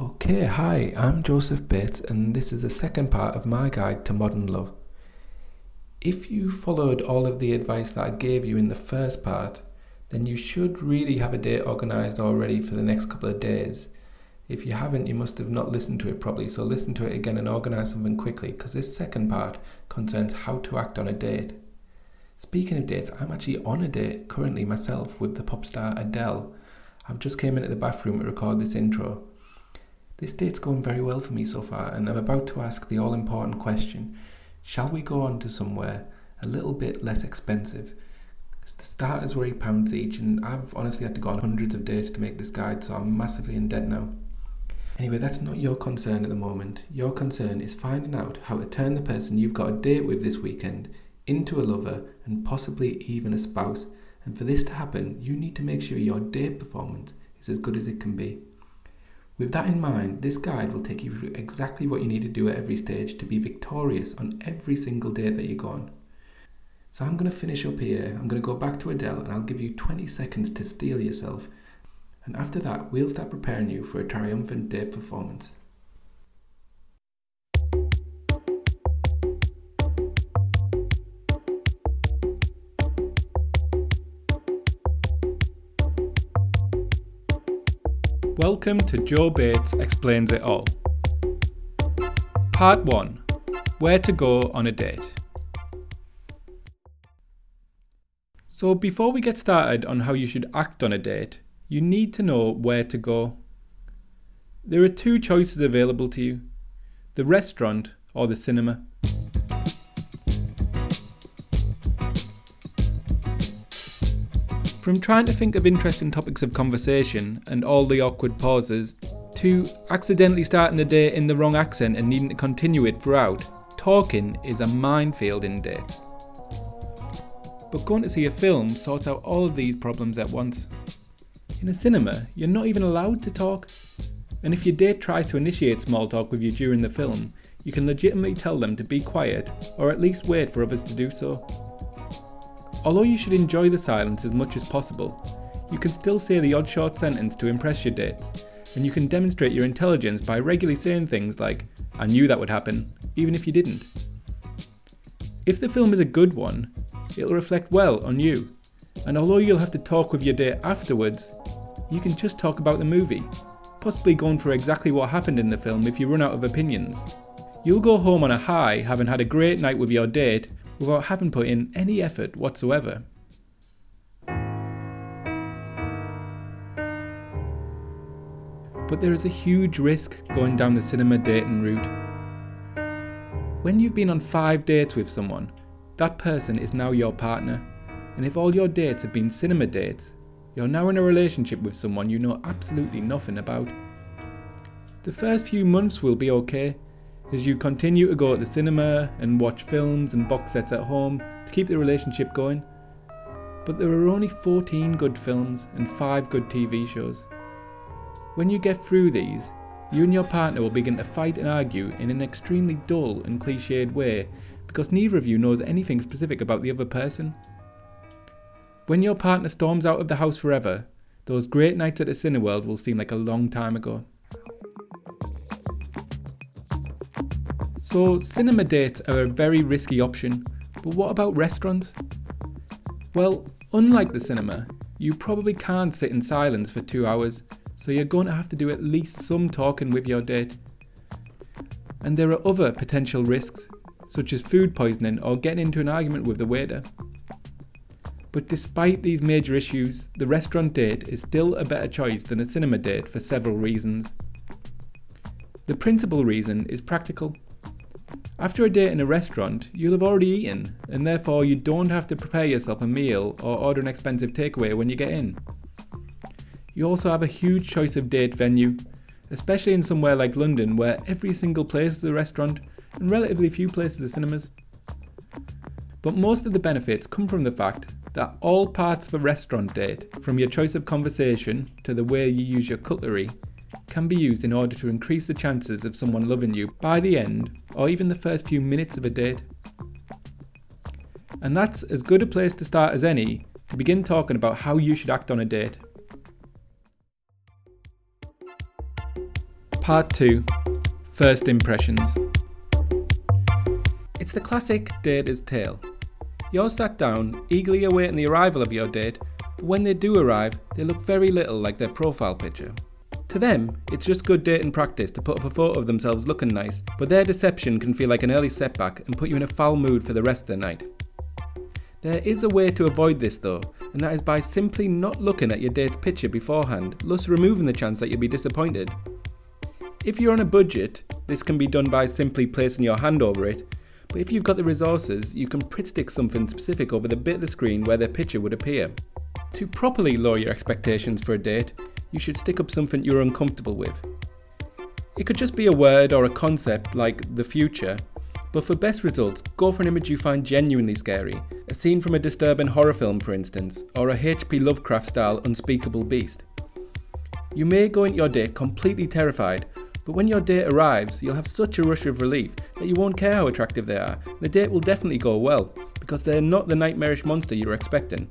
Okay, hi, I'm Joseph Bates, and this is the second part of my guide to modern love. If you followed all of the advice that I gave you in the first part, then you should really have a date organised already for the next couple of days. If you haven't, you must have not listened to it properly, so listen to it again and organise something quickly, because this second part concerns how to act on a date. Speaking of dates, I'm actually on a date currently myself with the pop star Adele. I've just came into the bathroom to record this intro. This date's going very well for me so far, and I'm about to ask the all important question Shall we go on to somewhere a little bit less expensive? Because the starters were £8 each, and I've honestly had to go on hundreds of dates to make this guide, so I'm massively in debt now. Anyway, that's not your concern at the moment. Your concern is finding out how to turn the person you've got a date with this weekend into a lover and possibly even a spouse. And for this to happen, you need to make sure your date performance is as good as it can be. With that in mind, this guide will take you through exactly what you need to do at every stage to be victorious on every single day that you go on. So I'm going to finish up here. I'm going to go back to Adele and I'll give you 20 seconds to steel yourself. And after that, we'll start preparing you for a triumphant date performance. Welcome to Joe Bates Explains It All. Part 1 Where to Go on a Date. So, before we get started on how you should act on a date, you need to know where to go. There are two choices available to you the restaurant or the cinema. From trying to think of interesting topics of conversation and all the awkward pauses, to accidentally starting the day in the wrong accent and needing to continue it throughout, talking is a minefield in dates. But going to see a film sorts out all of these problems at once. In a cinema, you're not even allowed to talk. And if your date tries to initiate small talk with you during the film, you can legitimately tell them to be quiet, or at least wait for others to do so. Although you should enjoy the silence as much as possible, you can still say the odd short sentence to impress your dates, and you can demonstrate your intelligence by regularly saying things like, I knew that would happen, even if you didn't. If the film is a good one, it'll reflect well on you, and although you'll have to talk with your date afterwards, you can just talk about the movie, possibly going for exactly what happened in the film if you run out of opinions. You'll go home on a high having had a great night with your date without having put in any effort whatsoever. But there is a huge risk going down the cinema dating route. When you've been on five dates with someone, that person is now your partner, and if all your dates have been cinema dates, you're now in a relationship with someone you know absolutely nothing about. The first few months will be okay, as you continue to go to the cinema and watch films and box sets at home to keep the relationship going. But there are only 14 good films and 5 good TV shows. When you get through these, you and your partner will begin to fight and argue in an extremely dull and cliched way because neither of you knows anything specific about the other person. When your partner storms out of the house forever, those great nights at the Cineworld will seem like a long time ago. So, cinema dates are a very risky option, but what about restaurants? Well, unlike the cinema, you probably can't sit in silence for two hours, so you're going to have to do at least some talking with your date. And there are other potential risks, such as food poisoning or getting into an argument with the waiter. But despite these major issues, the restaurant date is still a better choice than a cinema date for several reasons. The principal reason is practical. After a date in a restaurant, you'll have already eaten, and therefore you don't have to prepare yourself a meal or order an expensive takeaway when you get in. You also have a huge choice of date venue, especially in somewhere like London where every single place is a restaurant and relatively few places are cinemas. But most of the benefits come from the fact that all parts of a restaurant date, from your choice of conversation to the way you use your cutlery, can be used in order to increase the chances of someone loving you by the end or even the first few minutes of a date. And that's as good a place to start as any to begin talking about how you should act on a date. Part 2 First Impressions. It's the classic date dater's tale. You're sat down, eagerly awaiting the arrival of your date, but when they do arrive, they look very little like their profile picture. To them, it's just good dating practice to put up a photo of themselves looking nice, but their deception can feel like an early setback and put you in a foul mood for the rest of the night. There is a way to avoid this though, and that is by simply not looking at your date's picture beforehand, thus removing the chance that you'll be disappointed. If you're on a budget, this can be done by simply placing your hand over it, but if you've got the resources, you can print stick something specific over the bit of the screen where their picture would appear. To properly lower your expectations for a date, you should stick up something you're uncomfortable with. It could just be a word or a concept like the future, but for best results, go for an image you find genuinely scary, a scene from a disturbing horror film, for instance, or a H.P. Lovecraft style unspeakable beast. You may go into your date completely terrified, but when your date arrives, you'll have such a rush of relief that you won't care how attractive they are. The date will definitely go well, because they're not the nightmarish monster you're expecting.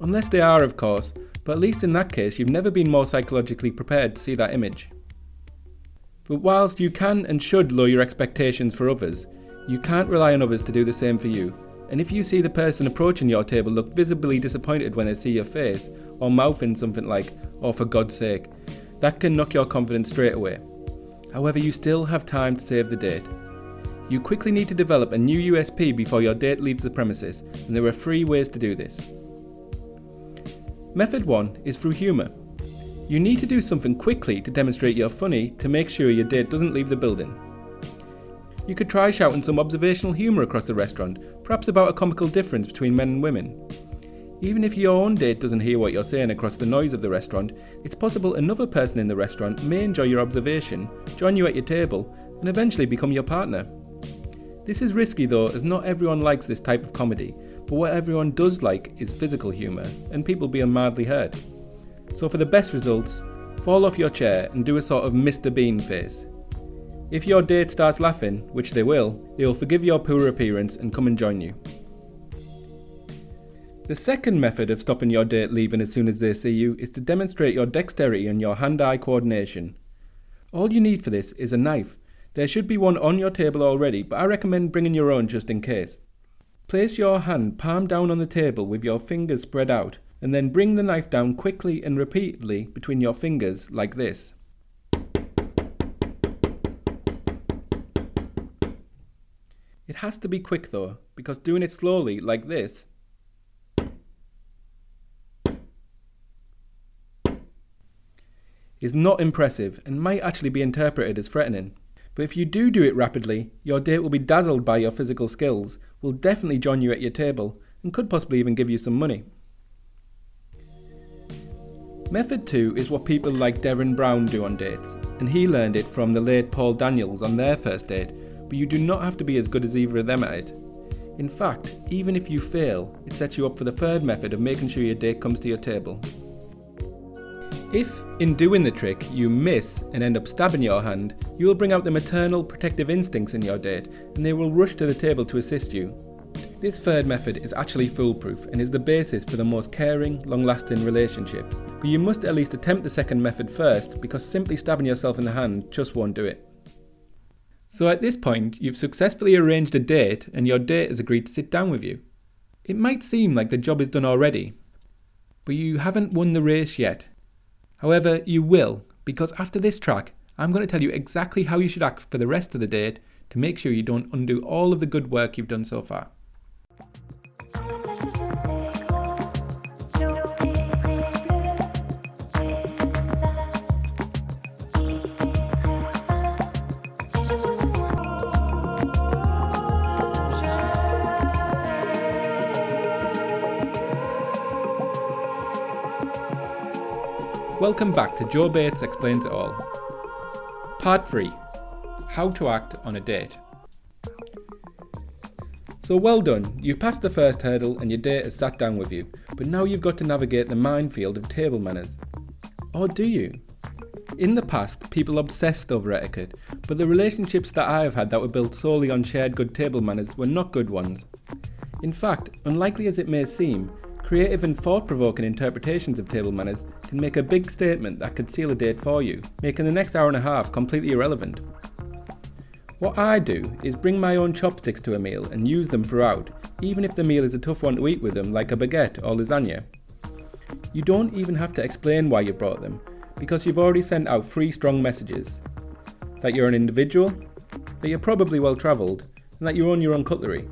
Unless they are, of course, but at least in that case, you've never been more psychologically prepared to see that image. But whilst you can and should lower your expectations for others, you can't rely on others to do the same for you. And if you see the person approaching your table look visibly disappointed when they see your face, or mouthing something like, oh for God's sake, that can knock your confidence straight away. However, you still have time to save the date. You quickly need to develop a new USP before your date leaves the premises, and there are three ways to do this. Method 1 is through humour. You need to do something quickly to demonstrate you're funny to make sure your date doesn't leave the building. You could try shouting some observational humour across the restaurant, perhaps about a comical difference between men and women. Even if your own date doesn't hear what you're saying across the noise of the restaurant, it's possible another person in the restaurant may enjoy your observation, join you at your table, and eventually become your partner. This is risky though, as not everyone likes this type of comedy, but what everyone does like is physical humour and people being madly hurt. So, for the best results, fall off your chair and do a sort of Mr. Bean face. If your date starts laughing, which they will, they will forgive your poor appearance and come and join you. The second method of stopping your date leaving as soon as they see you is to demonstrate your dexterity and your hand eye coordination. All you need for this is a knife. There should be one on your table already, but I recommend bringing your own just in case. Place your hand palm down on the table with your fingers spread out, and then bring the knife down quickly and repeatedly between your fingers like this. It has to be quick though, because doing it slowly like this is not impressive and might actually be interpreted as threatening. But if you do do it rapidly, your date will be dazzled by your physical skills, will definitely join you at your table, and could possibly even give you some money. Method 2 is what people like Derren Brown do on dates, and he learned it from the late Paul Daniels on their first date, but you do not have to be as good as either of them at it. In fact, even if you fail, it sets you up for the third method of making sure your date comes to your table. If, in doing the trick, you miss and end up stabbing your hand, you will bring out the maternal protective instincts in your date and they will rush to the table to assist you. This third method is actually foolproof and is the basis for the most caring, long lasting relationships. But you must at least attempt the second method first because simply stabbing yourself in the hand just won't do it. So at this point, you've successfully arranged a date and your date has agreed to sit down with you. It might seem like the job is done already, but you haven't won the race yet However, you will, because after this track, I'm going to tell you exactly how you should act for the rest of the date to make sure you don't undo all of the good work you've done so far. Welcome back to Joe Bates Explains It All. Part 3 How to Act on a Date. So well done, you've passed the first hurdle and your date has sat down with you, but now you've got to navigate the minefield of table manners. Or do you? In the past, people obsessed over etiquette, but the relationships that I have had that were built solely on shared good table manners were not good ones. In fact, unlikely as it may seem, creative and thought provoking interpretations of table manners can make a big statement that could seal a date for you, making the next hour and a half completely irrelevant. What I do is bring my own chopsticks to a meal and use them throughout, even if the meal is a tough one to eat with them, like a baguette or lasagna. You don't even have to explain why you brought them, because you've already sent out three strong messages that you're an individual, that you're probably well travelled, and that you own your own cutlery.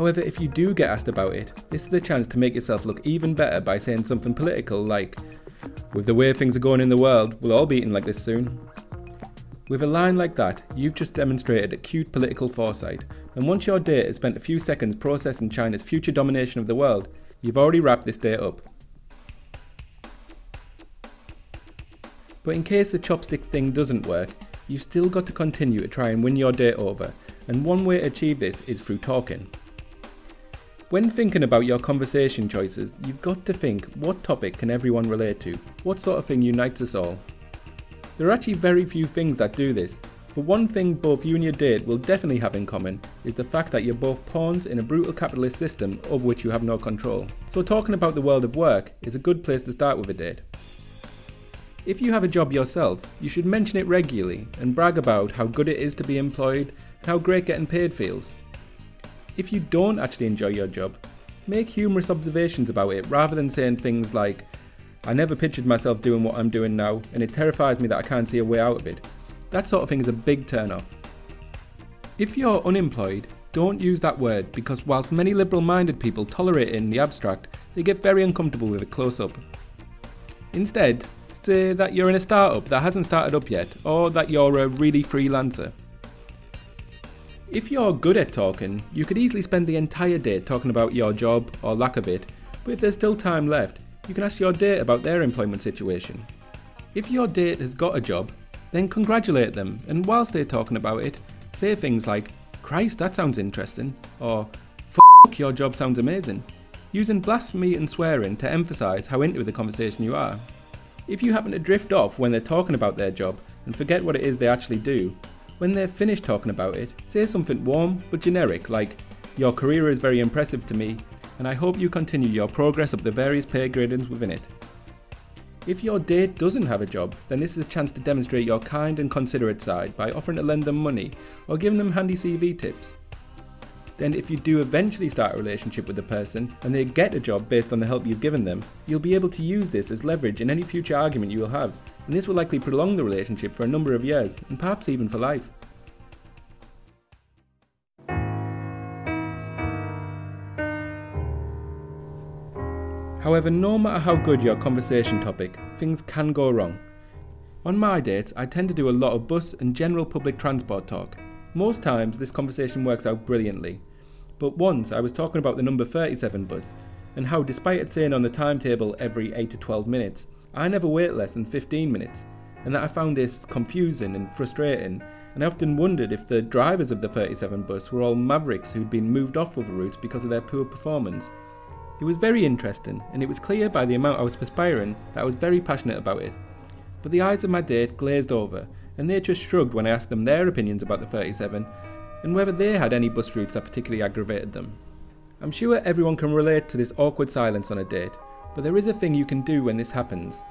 However, if you do get asked about it, this is the chance to make yourself look even better by saying something political like, With the way things are going in the world, we'll all be eating like this soon. With a line like that, you've just demonstrated acute political foresight, and once your date has spent a few seconds processing China's future domination of the world, you've already wrapped this date up. But in case the chopstick thing doesn't work, you've still got to continue to try and win your date over, and one way to achieve this is through talking. When thinking about your conversation choices, you've got to think what topic can everyone relate to? What sort of thing unites us all? There are actually very few things that do this, but one thing both you and your date will definitely have in common is the fact that you're both pawns in a brutal capitalist system of which you have no control. So talking about the world of work is a good place to start with a date. If you have a job yourself, you should mention it regularly and brag about how good it is to be employed and how great getting paid feels. If you don't actually enjoy your job, make humorous observations about it rather than saying things like, I never pictured myself doing what I'm doing now, and it terrifies me that I can't see a way out of it. That sort of thing is a big turn off. If you're unemployed, don't use that word because whilst many liberal minded people tolerate it in the abstract, they get very uncomfortable with it close up. Instead, say that you're in a startup that hasn't started up yet, or that you're a really freelancer. If you're good at talking, you could easily spend the entire day talking about your job or lack of it, but if there's still time left, you can ask your date about their employment situation. If your date has got a job, then congratulate them, and whilst they're talking about it, say things like, Christ, that sounds interesting, or your job sounds amazing, using blasphemy and swearing to emphasise how into the conversation you are. If you happen to drift off when they're talking about their job and forget what it is they actually do, when they're finished talking about it, say something warm but generic like, Your career is very impressive to me, and I hope you continue your progress up the various pay gradings within it. If your date doesn't have a job, then this is a chance to demonstrate your kind and considerate side by offering to lend them money or giving them handy CV tips then if you do eventually start a relationship with the person and they get a job based on the help you've given them, you'll be able to use this as leverage in any future argument you will have, and this will likely prolong the relationship for a number of years, and perhaps even for life. However, no matter how good your conversation topic, things can go wrong. On my dates, I tend to do a lot of bus and general public transport talk. Most times, this conversation works out brilliantly, but once I was talking about the number 37 bus and how, despite it saying on the timetable every 8 to 12 minutes, I never wait less than 15 minutes, and that I found this confusing and frustrating. And I often wondered if the drivers of the 37 bus were all mavericks who'd been moved off of the route because of their poor performance. It was very interesting, and it was clear by the amount I was perspiring that I was very passionate about it. But the eyes of my date glazed over, and they just shrugged when I asked them their opinions about the 37, and whether they had any bus routes that particularly aggravated them. I'm sure everyone can relate to this awkward silence on a date, but there is a thing you can do when this happens.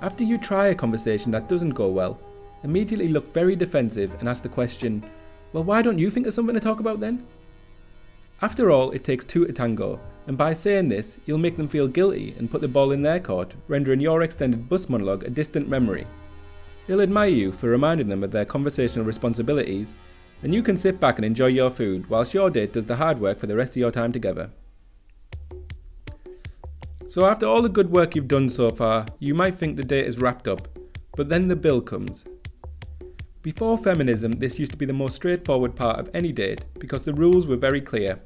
After you try a conversation that doesn't go well, immediately look very defensive and ask the question, Well, why don't you think of something to talk about then? After all, it takes two to tango, and by saying this, you'll make them feel guilty and put the ball in their court, rendering your extended bus monologue a distant memory. They'll admire you for reminding them of their conversational responsibilities and you can sit back and enjoy your food whilst your date does the hard work for the rest of your time together. So, after all the good work you've done so far, you might think the date is wrapped up, but then the bill comes. Before feminism, this used to be the most straightforward part of any date because the rules were very clear.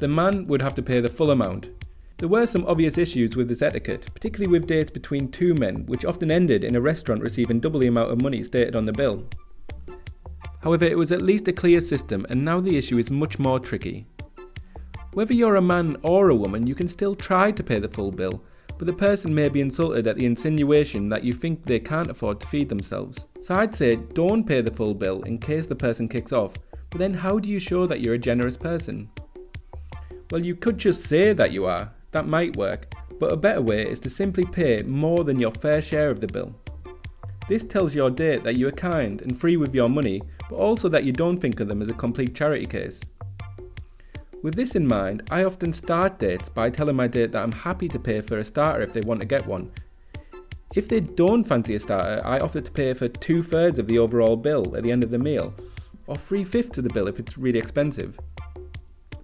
The man would have to pay the full amount. There were some obvious issues with this etiquette, particularly with dates between two men, which often ended in a restaurant receiving double the amount of money stated on the bill. However, it was at least a clear system, and now the issue is much more tricky. Whether you're a man or a woman, you can still try to pay the full bill, but the person may be insulted at the insinuation that you think they can't afford to feed themselves. So I'd say don't pay the full bill in case the person kicks off, but then how do you show that you're a generous person? Well, you could just say that you are, that might work, But a better way is to simply pay more than your fair share of the bill. This tells your date that you are kind and free with your money, but also that you don't think of them as a complete charity case. With this in mind, I often start dates by telling my date that I'm happy to pay for a starter if they want to get one. If they don't fancy a starter, I offer to pay for two thirds of the overall bill at the end of the meal, or three fifths of the bill if it's really expensive.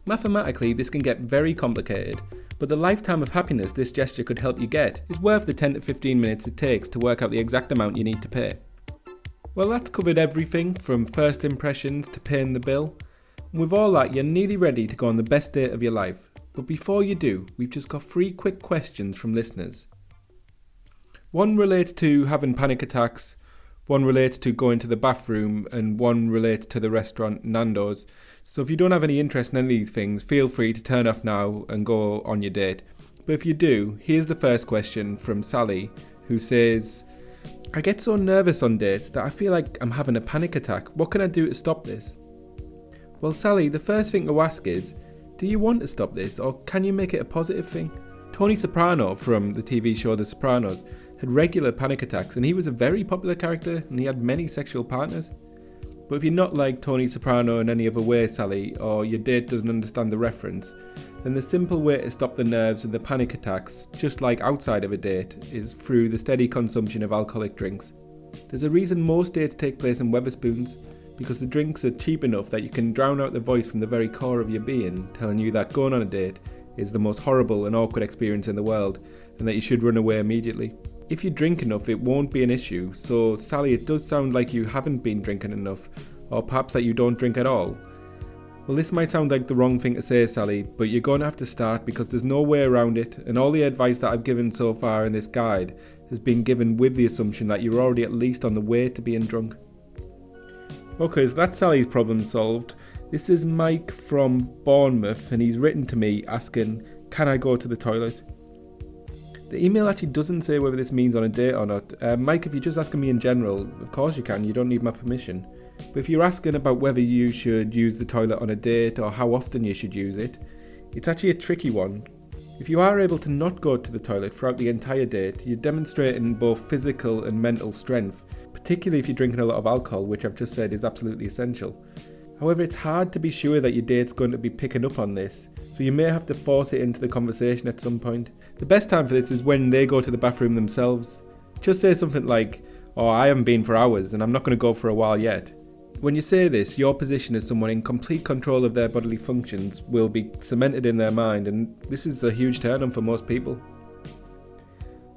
Mathematically, this can get very complicated, but the lifetime of happiness this gesture could help you get is worth the 10 to 15 minutes it takes to work out the exact amount you need to pay. Well, that's covered everything from first impressions to paying the bill. With all that, you're nearly ready to go on the best date of your life. But before you do, we've just got three quick questions from listeners. One relates to having panic attacks, one relates to going to the bathroom, and one relates to the restaurant Nando's. So if you don't have any interest in any of these things, feel free to turn off now and go on your date. But if you do, here's the first question from Sally, who says, I get so nervous on dates that I feel like I'm having a panic attack. What can I do to stop this? Well, Sally, the first thing to ask is, do you want to stop this or can you make it a positive thing? Tony Soprano from the TV show The Sopranos had regular panic attacks and he was a very popular character and he had many sexual partners. But if you're not like Tony Soprano in any other way, Sally, or your date doesn't understand the reference, then the simple way to stop the nerves and the panic attacks, just like outside of a date, is through the steady consumption of alcoholic drinks. There's a reason most dates take place in Wetherspoons, because the drinks are cheap enough that you can drown out the voice from the very core of your being, telling you that going on a date is the most horrible and awkward experience in the world, and that you should run away immediately. If you drink enough, it won't be an issue. So, Sally, it does sound like you haven't been drinking enough, or perhaps that you don't drink at all. Well, this might sound like the wrong thing to say, Sally, but you're going to have to start because there's no way around it, and all the advice that I've given so far in this guide has been given with the assumption that you're already at least on the way to being drunk. Okay, so that's Sally's problem solved. This is Mike from Bournemouth, and he's written to me asking, Can I go to the toilet? The email actually doesn't say whether this means on a date or not. Uh, Mike, if you're just asking me in general, of course you can, you don't need my permission. But if you're asking about whether you should use the toilet on a date or how often you should use it, it's actually a tricky one. If you are able to not go to the toilet throughout the entire date, you're demonstrating both physical and mental strength, particularly if you're drinking a lot of alcohol, which I've just said is absolutely essential. However, it's hard to be sure that your date's going to be picking up on this, so you may have to force it into the conversation at some point. The best time for this is when they go to the bathroom themselves. Just say something like, Oh, I haven't been for hours and I'm not going to go for a while yet. When you say this, your position as someone in complete control of their bodily functions will be cemented in their mind, and this is a huge turn on for most people.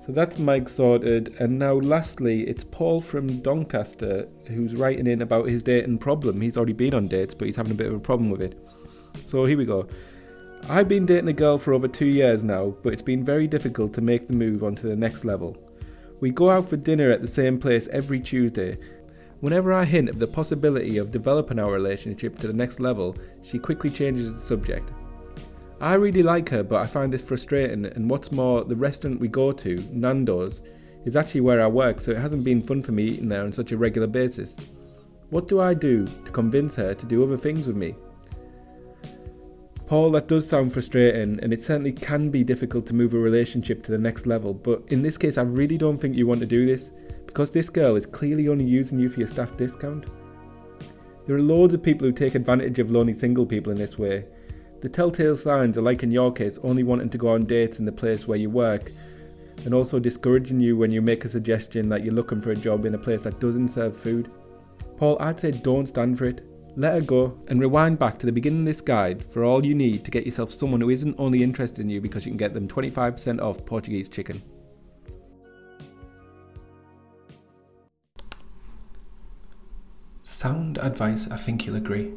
So that's Mike sorted, and now lastly, it's Paul from Doncaster who's writing in about his dating problem. He's already been on dates, but he's having a bit of a problem with it. So here we go. I've been dating a girl for over two years now, but it's been very difficult to make the move onto the next level. We go out for dinner at the same place every Tuesday. Whenever I hint of the possibility of developing our relationship to the next level, she quickly changes the subject. I really like her, but I find this frustrating, and what's more, the restaurant we go to, Nando's, is actually where I work, so it hasn't been fun for me eating there on such a regular basis. What do I do to convince her to do other things with me? Paul, that does sound frustrating, and it certainly can be difficult to move a relationship to the next level, but in this case, I really don't think you want to do this, because this girl is clearly only using you for your staff discount. There are loads of people who take advantage of lonely single people in this way. The telltale signs are like in your case, only wanting to go on dates in the place where you work, and also discouraging you when you make a suggestion that you're looking for a job in a place that doesn't serve food. Paul, I'd say don't stand for it let her go, and rewind back to the beginning of this guide for all you need to get yourself someone who isn't only interested in you because you can get them 25% off Portuguese chicken. Sound advice, I think you'll agree.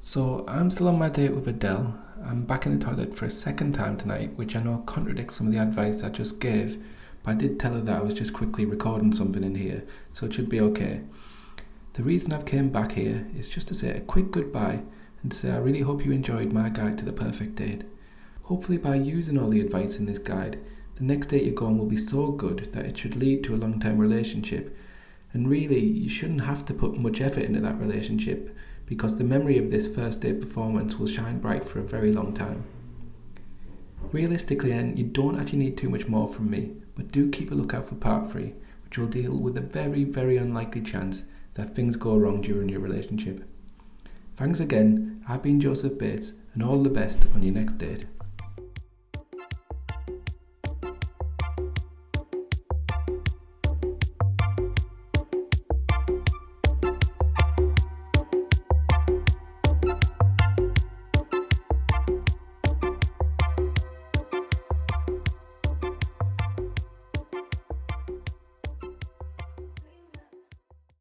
So, I'm still on my date with Adele. I'm back in the toilet for a second time tonight, which I know contradicts some of the advice I just gave, but I did tell her that I was just quickly recording something in here, so it should be okay. The reason I've came back here is just to say a quick goodbye and to say I really hope you enjoyed my guide to the perfect date. Hopefully by using all the advice in this guide, the next date you go on will be so good that it should lead to a long-term relationship. And really, you shouldn't have to put much effort into that relationship because the memory of this first date performance will shine bright for a very long time. Realistically, then, you don't actually need too much more from me, but do keep a lookout for part three, which will deal with a very, very unlikely chance that things go wrong during your relationship. Thanks again, I've been Joseph Bates, and all the best on your next date.